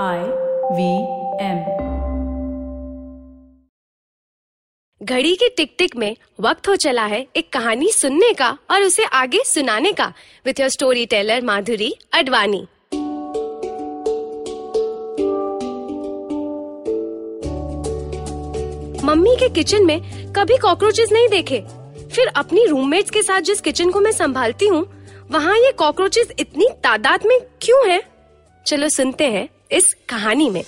I V M घड़ी के टिक टिक में वक्त हो चला है एक कहानी सुनने का और उसे आगे सुनाने का with your story teller Madhuri Advani. Mummy के किचन में कभी कॉकरोचेस नहीं देखे। फिर अपनी रूममेट्स के साथ जिस किचन को मैं संभालती हूँ, वहाँ ये कॉकरोचेस इतनी तादाद में क्यों हैं? चलो सुनते हैं। इस कहानी में।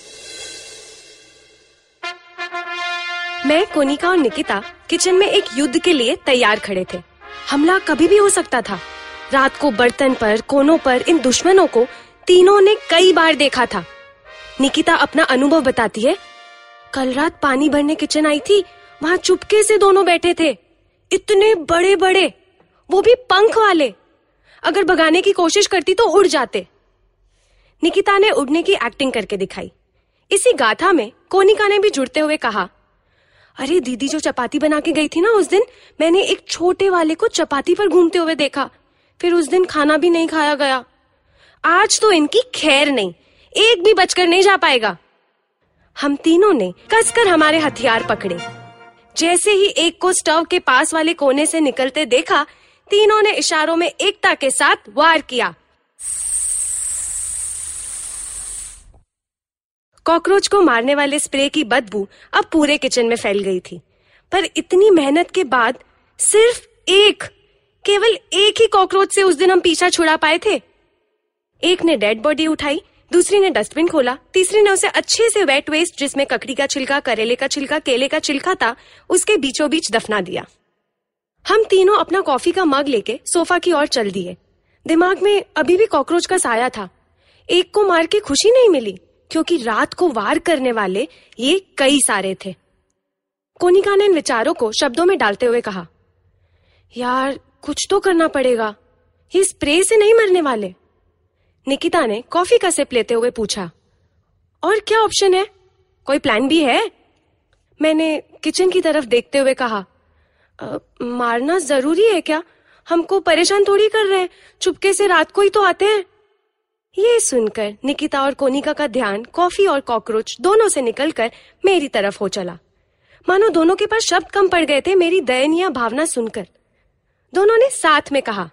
मैं, कोनिका और निकिता किचन में एक युद्ध के लिए तैयार खड़े थे। हमला कभी भी हो सकता था। रात को बर्तन पर, कोनों पर, इन दुश्मनों को तीनों ने कई बार देखा था। निकिता अपना अनुभव बताती है। कल रात पानी भरने किचन आई थी, वहाँ चुपके से दोनों बैठे थे। इतने बड़े बड़े वो भी पंख वाले। अगर भगाने की कोशिश करती तो उड़ जाते। निकिता ने उड़ने की एक्टिंग करके दिखाई। इसी गाथा में कोनिका ने भी जुड़ते हुए कहा, अरे, दीदी जो चपाती बना के गई थी ना उस दिन, मैंने एक छोटे वाले को चपाती पर घूमते हुए देखा। फिर उस दिन खाना भी नहीं खाया गया। आज तो इनकी खैर नहीं, एक भी बचकर नहीं जा पाएगा। हम तीनों ने कसकर हमारे हथियार पकड़े। जैसे ही एक को स्टव के पास वाले कोने से निकलते देखा, तीनों ने इशारों में एकता के साथ वार किया। कॉकरोच को मारने वाले स्प्रे की बदबू अब पूरे किचन में फैल गई थी। पर इतनी मेहनत के बाद सिर्फ़ एक, केवल एक ही कॉकरोच से उस दिन हम पीछा छुड़ा पाए थे। एक ने डेड बॉडी उठाई, दूसरी ने डस्टबिन खोला, तीसरी ने उसे अच्छे से वेट वेस्ट जिसमें ककड़ी का छिलका, करेले का छिलका, केले का छिलका था, उसके बीचों बीच दफना दिया। हम तीनों अपना कॉफ़ी का मग लेके सोफा की ओर चल दिए। दिमाग में अभी भी कॉकरोच का साया था। एक को मार के खुशी नहीं मिली। क्योंकि रात को वार करने वाले ये कई सारे थे। कोनिका ने इन विचारों को शब्दों में डालते हुए कहा यार कुछ तो करना पड़ेगा। ये स्प्रे से नहीं मरने वाले। निकिता ने कॉफ़ी का सिप लेते हुए पूछा और क्या ऑप्शन है? कोई प्लान भी है? मैंने किचन की तरफ़ देखते हुए कहा "अ, मारना ज़रूरी है क्या? हमको परेशान थोड़ी कर रहे हैं। चुपके से रात को ही तो आते हैं। ये सुनकर निकिता और कोनिका का ध्यान कॉफ़ी और कॉकरोच दोनों से निकलकर मेरी तरफ़ हो चला। मानो दोनों के पास शब्द कम पड़ गए थे मेरी दयनीय भावना सुनकर। दोनों ने साथ में कहा,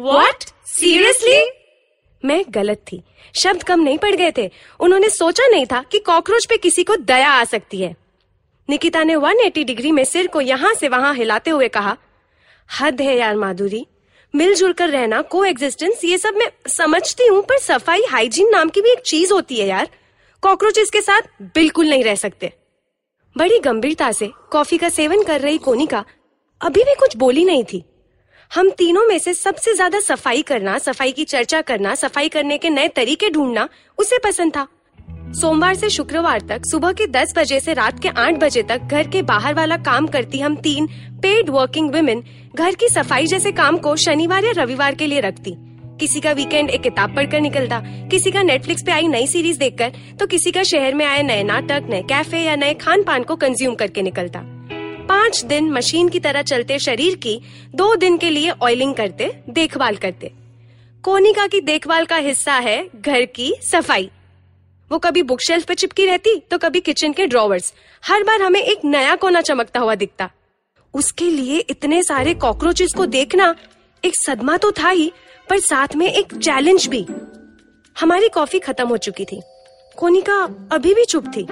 What? Seriously? मैं गलत थी। शब्द कम नहीं पड़ गए थे। उन्होंने सोचा नहीं था कि कॉकरोच पे किसी को दया आ सकती है। निकिता ने 180 डिग्री में सिर को यहाँ से वहाँ हिलाते हुए कहा, हद है यार माधुरी। मिलजुल कर रहना को एग्जिस्टेंस ये सब मैं समझती हूँ, पर सफ़ाई हाइजीन नाम की भी एक चीज़ होती है यार। कॉकरोच इसके साथ बिल्कुल नहीं रह सकते। बड़ी गंभीरता से कॉफ़ी का सेवन कर रही कोनिका अभी भी कुछ बोली नहीं थी। हम तीनों में से सबसे ज़्यादा सफ़ाई करना, सफ़ाई की चर्चा करना, सफ़ाई करने के नए तरीके ढूंढना उसे पसंद था। सोमवार से शुक्रवार तक सुबह के 10 बजे से रात के 8 बजे तक घर के बाहर वाला काम करती हम तीन पेड वर्किंग वुमेन घर की सफ़ाई जैसे काम को शनिवार या रविवार के लिए रखती। किसी का वीकेंड एक किताब पढ़कर निकलता, किसी का नेटफ्लिक्स पे आई नई सीरीज़ देखकर तो किसी का शहर में आए नए नाटक, नए कैफ़े या नए खान पान को कंज्यूम करके निकलता। पाँच दिन मशीन की तरह चलते शरीर की दो दिन के लिए ऑयलिंग करते, देखभाल करते। कोनिका की देखभाल का हिस्सा है घर की सफ़ाई। वो कभी बुक शेल्फ पे चिपकी रहती तो कभी किचन के ड्रॉवर्स हर बार हमें एक नया कोना चमकता हुआ दिखता। उसके लिए इतने सारे कॉकरोचेस को देखना एक सदमा तो था ही, पर साथ में एक चैलेंज भी। हमारी कॉफ़ी खत्म हो चुकी थी। कोनिका अभी भी चुप थी।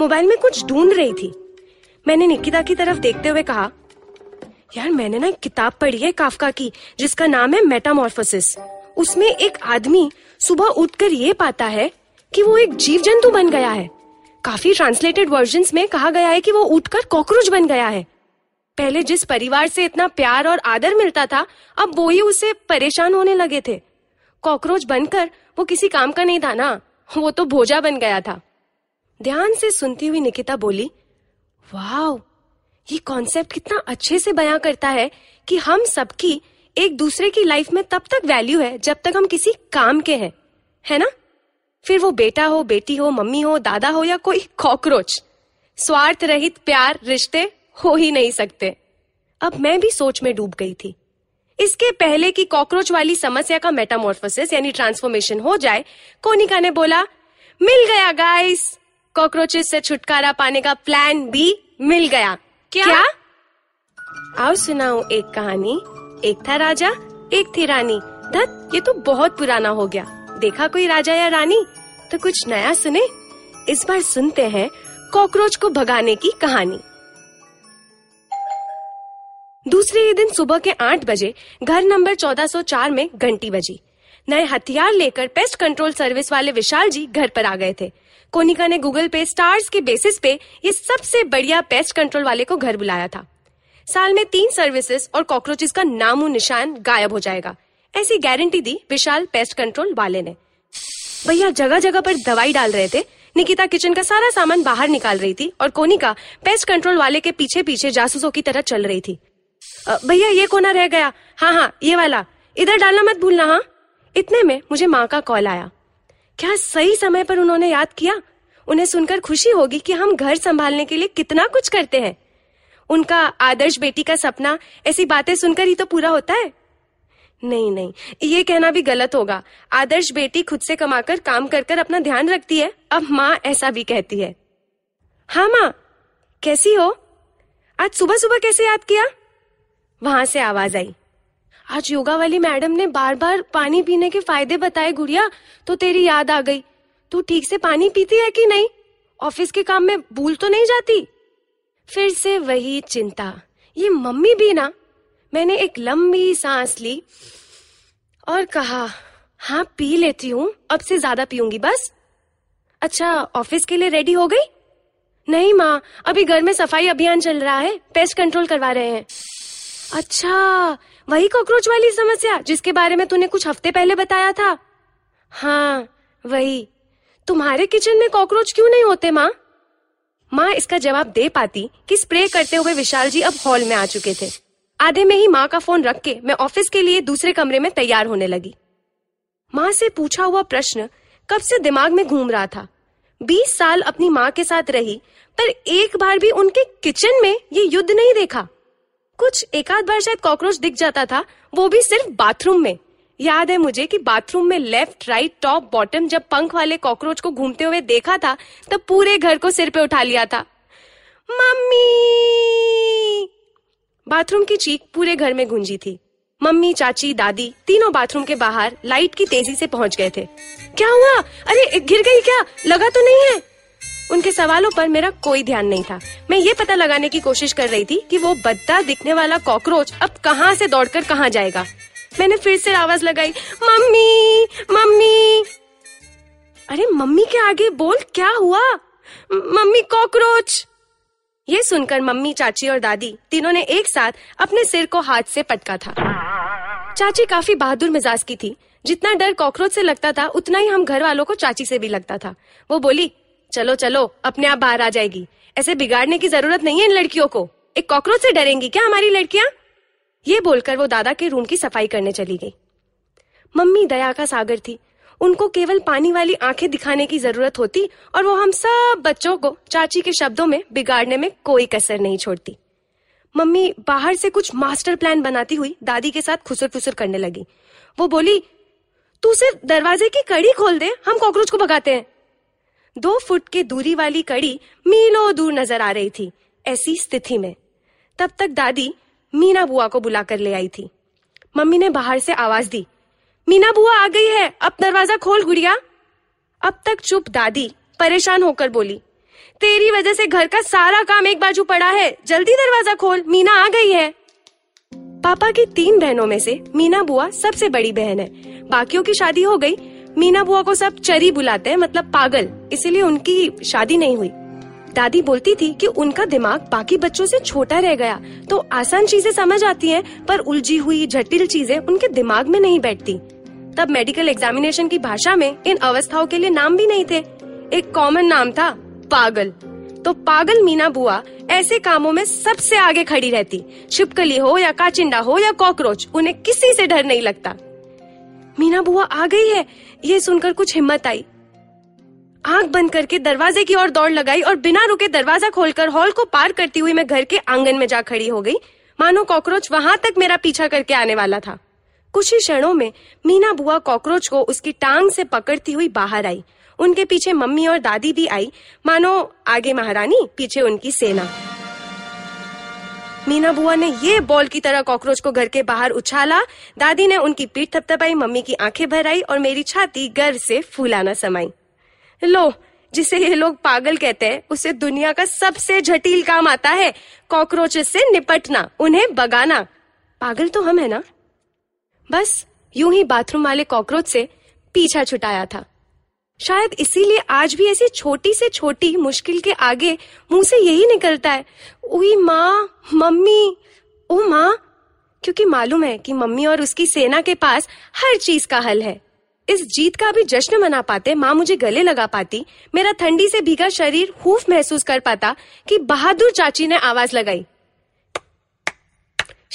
मोबाइल में कुछ ढूंढ रही थी। मैंने निकिता की तरफ़ देखते हुए कहा, यार, मैंने ना एक किताब पढ़ी है काफका की, जिसका नाम है मेटामॉर्फोसिस उसमें एक आदमी सुबह उठकर ये पाता है कि वो एक जीव जंतु बन गया है। काफ़ी ट्रांसलेटेड वर्जन में कहा गया है कि वो उठकर कॉकरोच बन गया है। पहले जिस परिवार से इतना प्यार और आदर मिलता था, अब वो ही उसे परेशान होने लगे थे। कॉकरोच बनकर वो किसी काम का नहीं था ना, वो तो भोजा बन गया था। ध्यान से सुनती हुई निकिता बोली वाह ये कॉन्सेप्ट कितना अच्छे से बयां करता है कि हम सबकी एक दूसरे की लाइफ में तब तक वैल्यू है जब तक हम किसी काम के हैं, है ना? फिर वो बेटा हो बेटी हो मम्मी हो दादा हो या कोई कॉकरोच स्वार्थ रहित प्यार रिश्ते हो ही नहीं सकते। अब मैं भी सोच में डूब गई थी। इसके पहले कि कॉकरोच वाली समस्या का मेटामॉर्फोसिस यानी ट्रांसफॉर्मेशन हो जाए कोनिका ने बोला मिल गया गाइस कॉकरोचेस से छुटकारा पाने का प्लान भी मिल गया। क्या? क्या? आओ सुनाओ एक कहानी। एक था राजा एक थी रानी। धत ये तो बहुत पुराना हो गया। देखा कोई राजा या रानी? तो कुछ नया सुने? इस बार सुनते हैं कॉकरोच को भगाने की कहानी। दूसरे ही दिन सुबह के आठ बजे, घर नंबर 1404 में घंटी बजी। नए हथियार लेकर पेस्ट कंट्रोल सर्विस वाले विशाल जी घर पर आ गए थे। कोनिका ने गूगल पे स्टार्स के बेसिस पे ये सबसे बढ़िया पेस्ट कंट्रोल वाले को घर बुलाया था। साल में तीन सर्विसेज़ और कॉकरोचेस का नामो निशान गायब हो जाएगा। ऐसी गारंटी दी विशाल पेस्ट कंट्रोल वाले ने। भैया जगह जगह पर दवाई डाल रहे थे। निकिता किचन का सारा सामान बाहर निकाल रही थी और कोनिका पेस्ट कंट्रोल वाले के पीछे पीछे जासूसों की तरह चल रही थी। भैया, ये कोना रह गया? हाँ हाँ ये वाला। इधर डालना मत भूलना हाँ। इतने में मुझे माँ का कॉल आया। क्या सही समय पर उन्होंने याद किया? उन्हें सुनकर खुशी होगी कि हम घर संभालने के लिए कितना कुछ करते हैं। उनका आदर्श बेटी का सपना, ऐसी बातें सुनकर ही तो पूरा होता है। नहीं नहीं। ये कहना भी गलत होगा। आदर्श बेटी खुद से कमाकर काम कर कर अपना ध्यान रखती है। अब माँ ऐसा भी कहती है। हाँ माँ, कैसी हो? आज सुबह सुबह कैसे याद किया? वहाँ से आवाज़ आई। आज योगा वाली मैडम ने बार बार पानी पीने के फ़ायदे बताए, गुड़िया। तो तेरी याद आ गई। तू ठीक से पानी पीती है कि नहीं? ऑफ़िस के काम में भूल तो नहीं जाती? फिर से वही चिंता। ये मम्मी भी ना। मैंने एक लंबी सांस ली और कहा हाँ पी लेती हूँ, अब से ज़्यादा पीऊँगी, बस। अच्छा ऑफ़िस के लिए रेडी हो गई? नहीं, माँ, अभी घर में सफ़ाई अभियान चल रहा है, पेस्ट कंट्रोल करवा रहे हैं। अच्छा वही कॉकरोच वाली समस्या, जिसके बारे में तूने कुछ हफ़्ते पहले बताया था? हाँ वही। तुम्हारे किचन में कॉकरोच क्यों नहीं होते, माँ? माँ, इसका जवाब दे पाती कि स्प्रे करते हुए विशाल जी अब हॉल में आ चुके थे। आधे में ही माँ का फ़ोन रख के मैं ऑफ़िस के लिए दूसरे कमरे में तैयार होने लगी। माँ से पूछा हुआ प्रश्न कब से दिमाग में घूम रहा था। बीस साल अपनी माँ के साथ रही, पर एक बार भी उनके किचन में ये युद्ध नहीं देखा। कुछ एकाध बार शायद कॉकरोच दिख जाता था, वो भी सिर्फ़ बाथरूम में। याद है मुझे कि बाथरूम में लेफ़्ट, राइट, टॉप, बॉटम जब पंख वाले कॉकरोच को घूमते हुए देखा था, तब पूरे घर को सिर पे उठा लिया था। मम्मी! बाथरूम की चीख पूरे घर में गूंजी थी। मम्मी, चाची, दादी तीनों बाथरूम के बाहर लाइट की तेज़ी से पहुँच गए थे। क्या हुआ? अरे, गिर गई क्या? लगा तो नहीं है? उनके सवालों पर मेरा कोई ध्यान नहीं था। मैं ये पता लगाने की कोशिश कर रही थी कि वो बद्दा दिखने वाला कॉकरोच अब कहाँ से दौड़कर कहाँ जाएगा। मैंने फिर से आवाज़ लगाई, मम्मी मम्मी! अरे, मम्मी के आगे बोल, क्या हुआ? Mummy cockroach! ये सुनकर मम्मी, चाची और दादी तीनों ने एक साथ अपने सिर को हाथ से पटका था। चाची काफ़ी बहादुर मिजाज की थी। जितना डर कॉकरोच से लगता था, उतना ही हम घर वालों को चाची से भी लगता था। वो बोली, चलो चलो, अपने आप बाहर आ जाएगी। ऐसे बिगाड़ने की ज़रूरत नहीं है इन लड़कियों को। एक कॉकरोच से डरेंगी क्या हमारी लड़कियाँ? ये बोलकर वो दादा के रूम की सफ़ाई करने चली गई। मम्मी दया का सागर थी। उनको केवल पानी वाली आँखें दिखाने की ज़रूरत होती और वो हम सब बच्चों को चाची के शब्दों में बिगाड़ने में कोई कसर नहीं छोड़ती। मम्मी बाहर से कुछ मास्टर प्लान बनाती हुई दादी के साथ खुसर फुसर करने लगी। वो बोली, तू सिर्फ़ दरवाजे की कड़ी खोल दे, हम कॉकरोच को भगाते हैं। दो फुट के दूरी वाली कड़ी मीलों दूर नज़र आ रही थी, ऐसी स्थिति में। तब तक दादी मीना बुआ को बुलाकर ले आई थी। मम्मी ने बाहर से आवाज़ दी मीना बुआ आ गई है। अब दरवाज़ा खोल, गुड़िया। अब तक चुप दादी, परेशान होकर बोली, तेरी वजह से घर का सारा काम एक बाजू पड़ा है। जल्दी दरवाज़ा खोल, मीना आ गई है। पापा की तीन बहनों में से मीना बुआ सबसे बड़ी बहन है। बाकियों की शादी हो गई। मीना बुआ को सब चरी बुलाते हैं मतलब पागल, इसीलिए उनकी शादी नहीं हुई। दादी बोलती थी कि उनका दिमाग बाकी बच्चों से छोटा रह गया। तो आसान चीज़ें समझ आती हैं, पर उलझी हुई, जटिल चीज़ें उनके दिमाग में नहीं बैठती। तब मेडिकल एग्जामिनेशन की भाषा में इन अवस्थाओं के लिए नाम भी नहीं थे। एक कॉमन नाम था, पागल। तो पागल मीना बुआ ऐसे कामों में सबसे आगे खड़ी रहती। छिपकली हो या काचिंडा हो या कॉकरोच, उन्हें किसी से डर नहीं लगता। मीना बुआ आ गई है। ये सुनकर कुछ हिम्मत आई। आँख बंद करके दरवाजे की ओर दौड़ लगाई और बिना रुके दरवाज़ा खोलकर हॉल को पार करती हुई मैं घर के आँगन में जा खड़ी हो गई। मानो कॉकरोच वहाँ तक मेरा पीछा करके आने वाला था। कुछ ही क्षणों में मीना बुआ कॉकरोच को उसकी टांग से पकड़ती हुई बाहर आई। उनके पीछे मम्मी और दादी भी आई। मानो आगे महारानी, पीछे उनकी सेना। मीना बुआ ने ये बॉल की तरह कॉकरोच को घर के बाहर उछाला। दादी ने उनकी पीठ थपथपाई, मम्मी की आँखें भर आई और मेरी छाती गर्व से फूलाना समाई। लो, जिसे ये लोग पागल कहते हैं, उसे दुनिया का सबसे जटिल काम आता है, कॉकरोचेस से निपटना, उन्हें बगाना। पागल तो हम है ना? बस, यूँ ही बाथरूम वाले कॉकरोच से पीछा छुटाया था। शायद इसीलिए आज भी ऐसी छोटी से छोटी मुश्किल के आगे मुँह से यही निकलता है, उई माँ, मम्मी, ओ माँ। क्योंकि मालूम है कि मम्मी और उसकी सेना के पास हर चीज़ का हल है। इस जीत का भी जश्न मना पाते, माँ मुझे गले लगा पाती। मेरा ठंडी से भीगा शरीर हूफ महसूस कर पाता कि बहादुर चाची ने आवाज़ लगाई।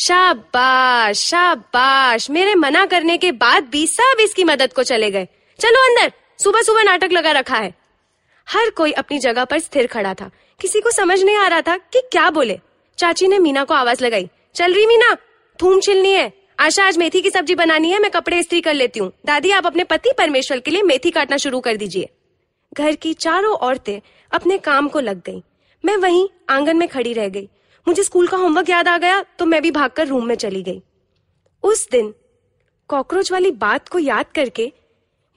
शाबाश शाबाश, मेरे मना करने के बाद भी सब इसकी मदद को चले गए। चलो अंदर सुबह सुबह नाटक लगा रखा है। हर कोई अपनी जगह पर स्थिर खड़ा था। किसी को समझ नहीं आ रहा था कि क्या बोले। चाची ने मीना को आवाज़ लगाई। चल रही मीना, थूम छिलनी है। आशा, आज मेथी की सब्ज़ी बनानी है, मैं कपड़े इस्त्री कर लेती हूँ। दादी, आप अपने पति परमेश्वर के लिए मेथी काटना शुरू कर दीजिए। घर की चारों औरतें अपने काम को लग गईं। मैं वहीं आँगन में खड़ी रह गई। मुझे स्कूल का होमवर्क याद आ गया तो मैं भी भागकर रूम में चली गई। उस दिन कॉकरोच वाली बात को याद करके,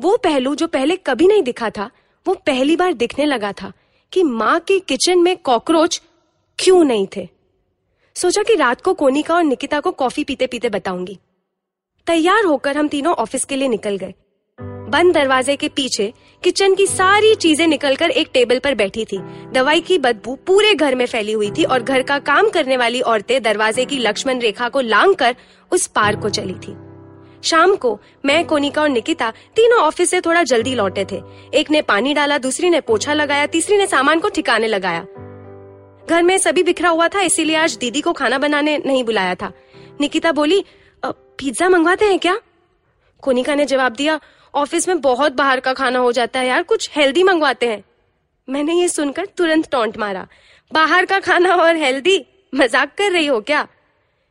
वो पहलू जो पहले कभी नहीं दिखा था, वो पहली बार दिखने लगा था कि माँ के किचन में कॉकरोच क्यों नहीं थे। सोचा कि रात को कोनिका और निकिता को कॉफ़ी पीते पीते बताऊँगी। तैयार होकर हम तीनों ऑफ़िस के लिए निकल गए। बंद दरवाजे के पीछे किचन की सारी चीज़ें निकलकर एक टेबल पर बैठी थी। दवाई की बदबू पूरे घर में फैली हुई थी और घर का काम करने वाली औरतें दरवाजे की लक्ष्मण रेखा को लांग कर उस पार को चली थी। शाम को मैं, कोनिका और निकिता तीनों ऑफ़िस से थोड़ा जल्दी लौटे थे। एक ने पानी डाला, दूसरी ने पोछा लगाया, तीसरी ने सामान को ठिकाने लगाया। घर में सभी बिखरा हुआ था, इसीलिए आज दीदी को खाना बनाने नहीं बुलाया था। निकिता बोली पिज्जा मंगवाते हैं क्या? कोनिका ने जवाब दिया, ऑफ़िस में बहुत बाहर का खाना हो जाता है यार, कुछ हेल्दी मंगवाते हैं। मैंने ये सुनकर तुरंत टोंट मारा, बाहर का खाना और हेल्दी? मज़ाक कर रही हो क्या?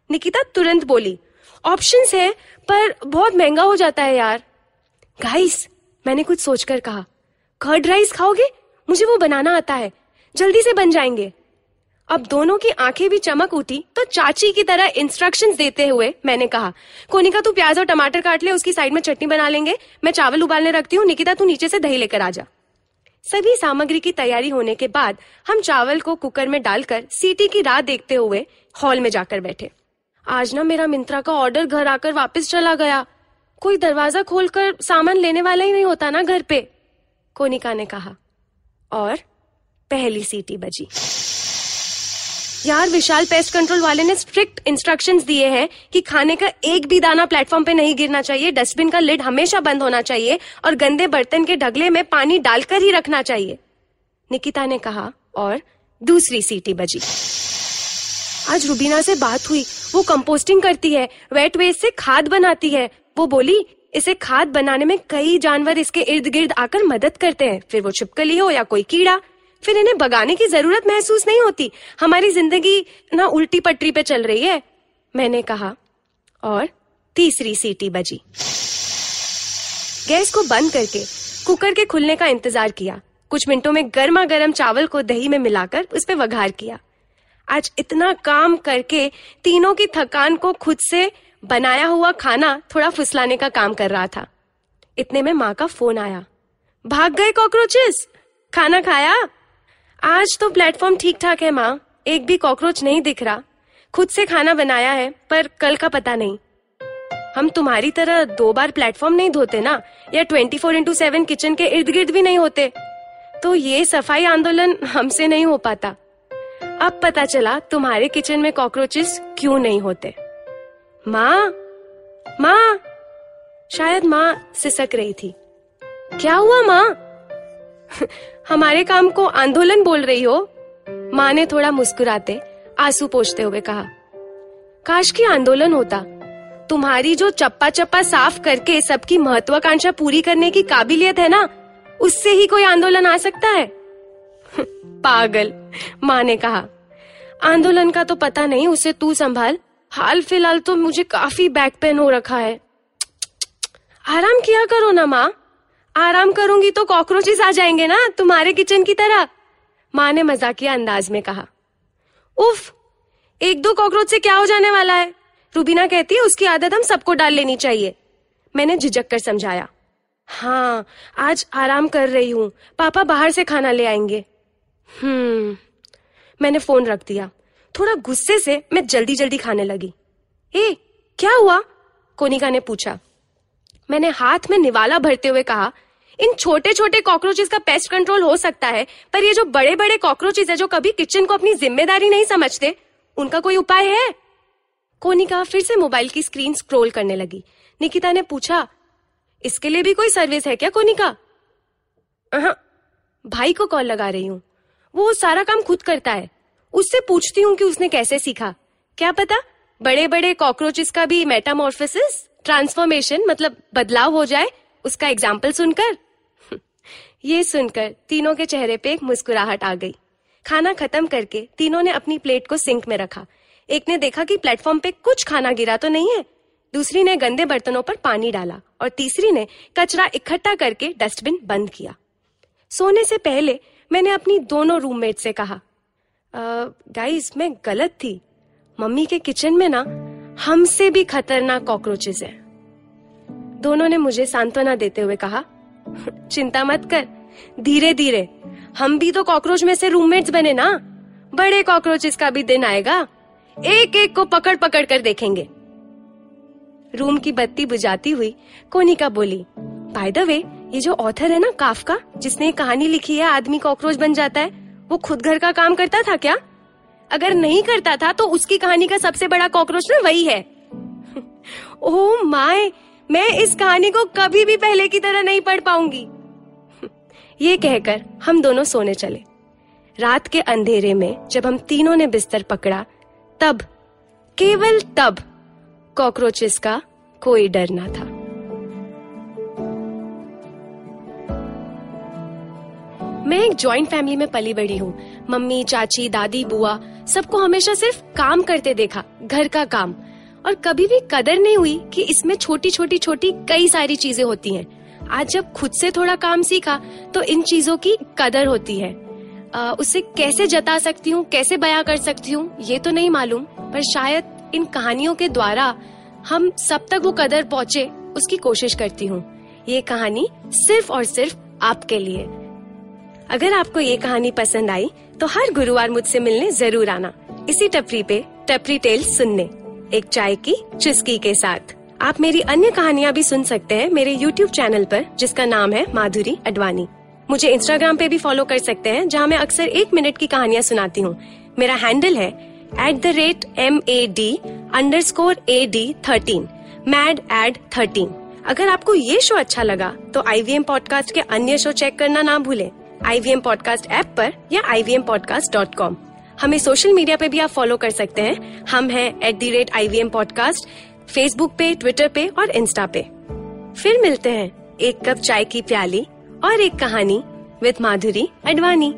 निकिता तुरंत बोली, ऑप्शंस है, पर बहुत महँगा हो जाता है यार। गाइस, मैंने कुछ सोचकर कहा, कर्ड राइस खाओगे? मुझे वो बनाना आता है। जल्दी से बन जाएँगे। अब दोनों की आँखें भी चमक उठी तो चाची की तरह इंस्ट्रक्शंस देते हुए मैंने कहा, कोनिका, तू प्याज और टमाटर काट ले, उसकी साइड में चटनी बना लेंगे। मैं चावल उबालने रखती हूँ, निकिता, तू नीचे से दही लेकर आ जा। सभी सामग्री की तैयारी होने के बाद हम चावल को कुकर में डालकर सीटी की राह देखते हुए हॉल में जाकर बैठे। आज ना मेरा मिंत्रा का ऑर्डर घर आकर वापस चला गया। कोई दरवाज़ा खोलकर सामान लेने वाला ही नहीं होता ना घर पे, कोनिका ने कहा। और पहली सीटी बजी। यार, विशाल पेस्ट कंट्रोल वाले ने स्ट्रिक्ट इंस्ट्रक्शंस दिए हैं कि खाने का एक भी दाना प्लेटफॉर्म पे नहीं गिरना चाहिए। डस्टबिन का लिड हमेशा बंद होना चाहिए और गंदे बर्तन के ढगले में पानी डालकर ही रखना चाहिए। निकिता ने कहा और दूसरी सीटी बजी। आज रुबीना से बात हुई। वो कंपोस्टिंग करती है वेट वेस्ट से खाद बनाती है। वो बोली, इसे खाद बनाने में कई जानवर इसके इर्द गिर्द आकर मदद करते हैं। फिर वो छिपकली हो या कोई कीड़ा फिर इन्हें भगाने की ज़रूरत महसूस नहीं होती। हमारी ज़िंदगी ना उल्टी पटरी पे चल रही है, मैंने कहा। और तीसरी सीटी बजी। गैस को बंद करके, कुकर के खुलने का इंतज़ार किया। कुछ मिनटों में गर्मा गर्म चावल को दही में मिलाकर उस पर वघार किया। आज इतना काम करके तीनों की थकान को खुद से बनाया हुआ खाना थोड़ा फुसलाने का काम कर रहा था। इतने में माँ का फ़ोन आया। भाग गए कॉकरोचेस? खाना खाया? आज तो प्लेटफॉर्म ठीक ठाक है, माँ। एक भी कॉकरोच नहीं दिख रहा। खुद से खाना बनाया है, पर कल का पता नहीं। हम तुम्हारी तरह दो बार प्लेटफॉर्म नहीं धोते ना, या twenty four into seven kitchen के इर्द गिर्द भी नहीं होते। तो ये सफ़ाई आंदोलन हमसे नहीं हो पाता। अब पता चला तुम्हारे किचन में कॉकरोचेस क्यों नहीं होते। माँ माँ, शायद माँ सिसक रही थी। क्या हुआ, माँ? हमारे काम को आंदोलन बोल रही हो? माँ ने थोड़ा मुस्कुराते, आँसू पोछते हुए कहा, काश की आंदोलन होता। तुम्हारी जो चप्पा चप्पा साफ़ करके सबकी महत्वाकांक्षा पूरी करने की काबिलियत है ना, उससे ही कोई आंदोलन आ सकता है? पागल, माँ ने कहा, आंदोलन का तो पता नहीं, उसे तू संभाल। हाल फ़िलहाल तो मुझे काफ़ी बैक पेन हो रखा है। आराम किया करो ना, माँ। आराम करूँगी तो कॉकरोचेस आ जाएँगे ना, तुम्हारे किचन की तरह। माँ ने मजाकिया अंदाज में कहा। उफ, एक दो कॉकरोच से क्या हो जाने वाला है? रूबीना कहती है, उसकी आदत हम सबको डाल लेनी चाहिए। मैंने झिझक कर समझाया। हाँ आज आराम कर रही हूँ। पापा बाहर से खाना ले आएँगे। हम्म मैंने फ़ोन रख दिया। थोड़ा गुस्से से मैं जल्दी जल्दी खाने लगी। ए, क्या हुआ? कोनिका ने पूछा। मैंने हाथ में निवाला भरते हुए कहा इन छोटे छोटे कॉकरोचेस का पेस्ट कंट्रोल हो सकता है, पर ये जो बड़े बड़े कॉकरोचेस है, जो कभी किचन को अपनी ज़िम्मेदारी नहीं समझते, उनका कोई उपाय है? कोनिका फिर से मोबाइल की स्क्रीन स्क्रॉल करने लगी। निकिता ने पूछा, इसके लिए भी कोई सर्विस है क्या, कोनिका? भाई को कॉल लगा रही हूँ। वो सारा काम खुद करता है। उससे पूछती हूँ कि उसने कैसे सीखा। क्या पता बड़े बड़े कॉकरोचेस का भी मेटामोर्फोसिस ट्रांसफॉर्मेशन मतलब बदलाव हो जाए, उसका एग्ज़ाम्पल सुनकर? ये सुनकर तीनों के चेहरे पे एक मुस्कुराहट आ गई। खाना खत्म करके तीनों ने अपनी प्लेट को सिंक में रखा। एक ने देखा कि प्लेटफॉर्म पे कुछ खाना गिरा तो नहीं है। दूसरी ने गंदे बर्तनों पर पानी डाला और तीसरी ने कचरा इकट्ठा करके डस्टबिन बंद किया। सोने से पहले मैंने अपनी दोनों रूममेट से कहा गाइस मैं गलत थी। मम्मी के किचन में ना हमसे भी खतरनाक कॉकरोचेस है। दोनों ने मुझे सांत्वना देते हुए कहा चिंता मत कर। धीरे धीरे। हम भी तो कॉकरोच में से रूममेट्स बने ना। बड़े कॉकरोचेस का भी दिन आएगा। एक एक को पकड़ पकड़ कर देखेंगे। रूम की बत्ती बुझाती हुई कोनिका बोली बाय द वे ये जो ऑथर है ना, काफका, जिसने ये कहानी लिखी है, आदमी कॉकरोच बन जाता है, वो खुद घर का काम करता था क्या? अगर नहीं करता था तो उसकी कहानी का सबसे बड़ा कॉकरोच ना वही है। ओ माय मैं इस कहानी को कभी भी पहले की तरह नहीं पढ़ पाऊँगी। ये कहकर हम दोनों सोने चले। रात के अंधेरे में जब हम तीनों ने बिस्तर पकड़ा, तब, केवल तब, कॉकरोचेस का कोई डर ना था। मैं एक जॉइंट फैमिली में पली बड़ी हूँ। मम्मी, चाची, दादी, बुआ, सबको हमेशा सिर्फ़ काम करते देखा, घर का काम। और कभी भी कदर नहीं हुई कि इसमें छोटी छोटी छोटी कई सारी चीज़ें होती हैं। आज जब खुद से थोड़ा काम सीखा तो इन चीज़ों की कदर होती है। आ, उसे कैसे जता सकती हूँ कैसे बया कर सकती हूँ ये तो नहीं मालूम पर शायद इन कहानियों के द्वारा हम सब तक वो कदर पहुँचे उसकी कोशिश करती हूँ। ये कहानी सिर्फ़ और सिर्फ़ आपके लिए। अगर आपको ये कहानी पसंद आई तो हर गुरुवार मुझसे मिलने ज़रूर आना। इसी टपरी पे टपरी टेल सुनने। एक चाय की चिस्की के साथ। आप मेरी अन्य कहानियाँ भी सुन सकते हैं मेरे YouTube चैनल पर, जिसका नाम है माधुरी अडवाणी। मुझे Instagram पे भी फॉलो कर सकते हैं, जहाँ मैं अक्सर एक मिनट की कहानियाँ सुनाती हूँ। मेरा हैंडल है at the rate M A D underscore A D thirteen mad ad thirteen अगर आपको ये शो अच्छा लगा तो आई वी एम पॉडकास्ट के अन्य शो चेक करना ना भूले। I V M podcast app पर या I V M podcast dot com हमें सोशल मीडिया पे भी आप फॉलो कर सकते हैं। हम हैं at the rate I V M podcast Facebook पे ट्विटर पे और इंस्टा पे। फिर मिलते हैं एक कप चाय की प्याली और एक कहानी विद माधुरी अडवाणी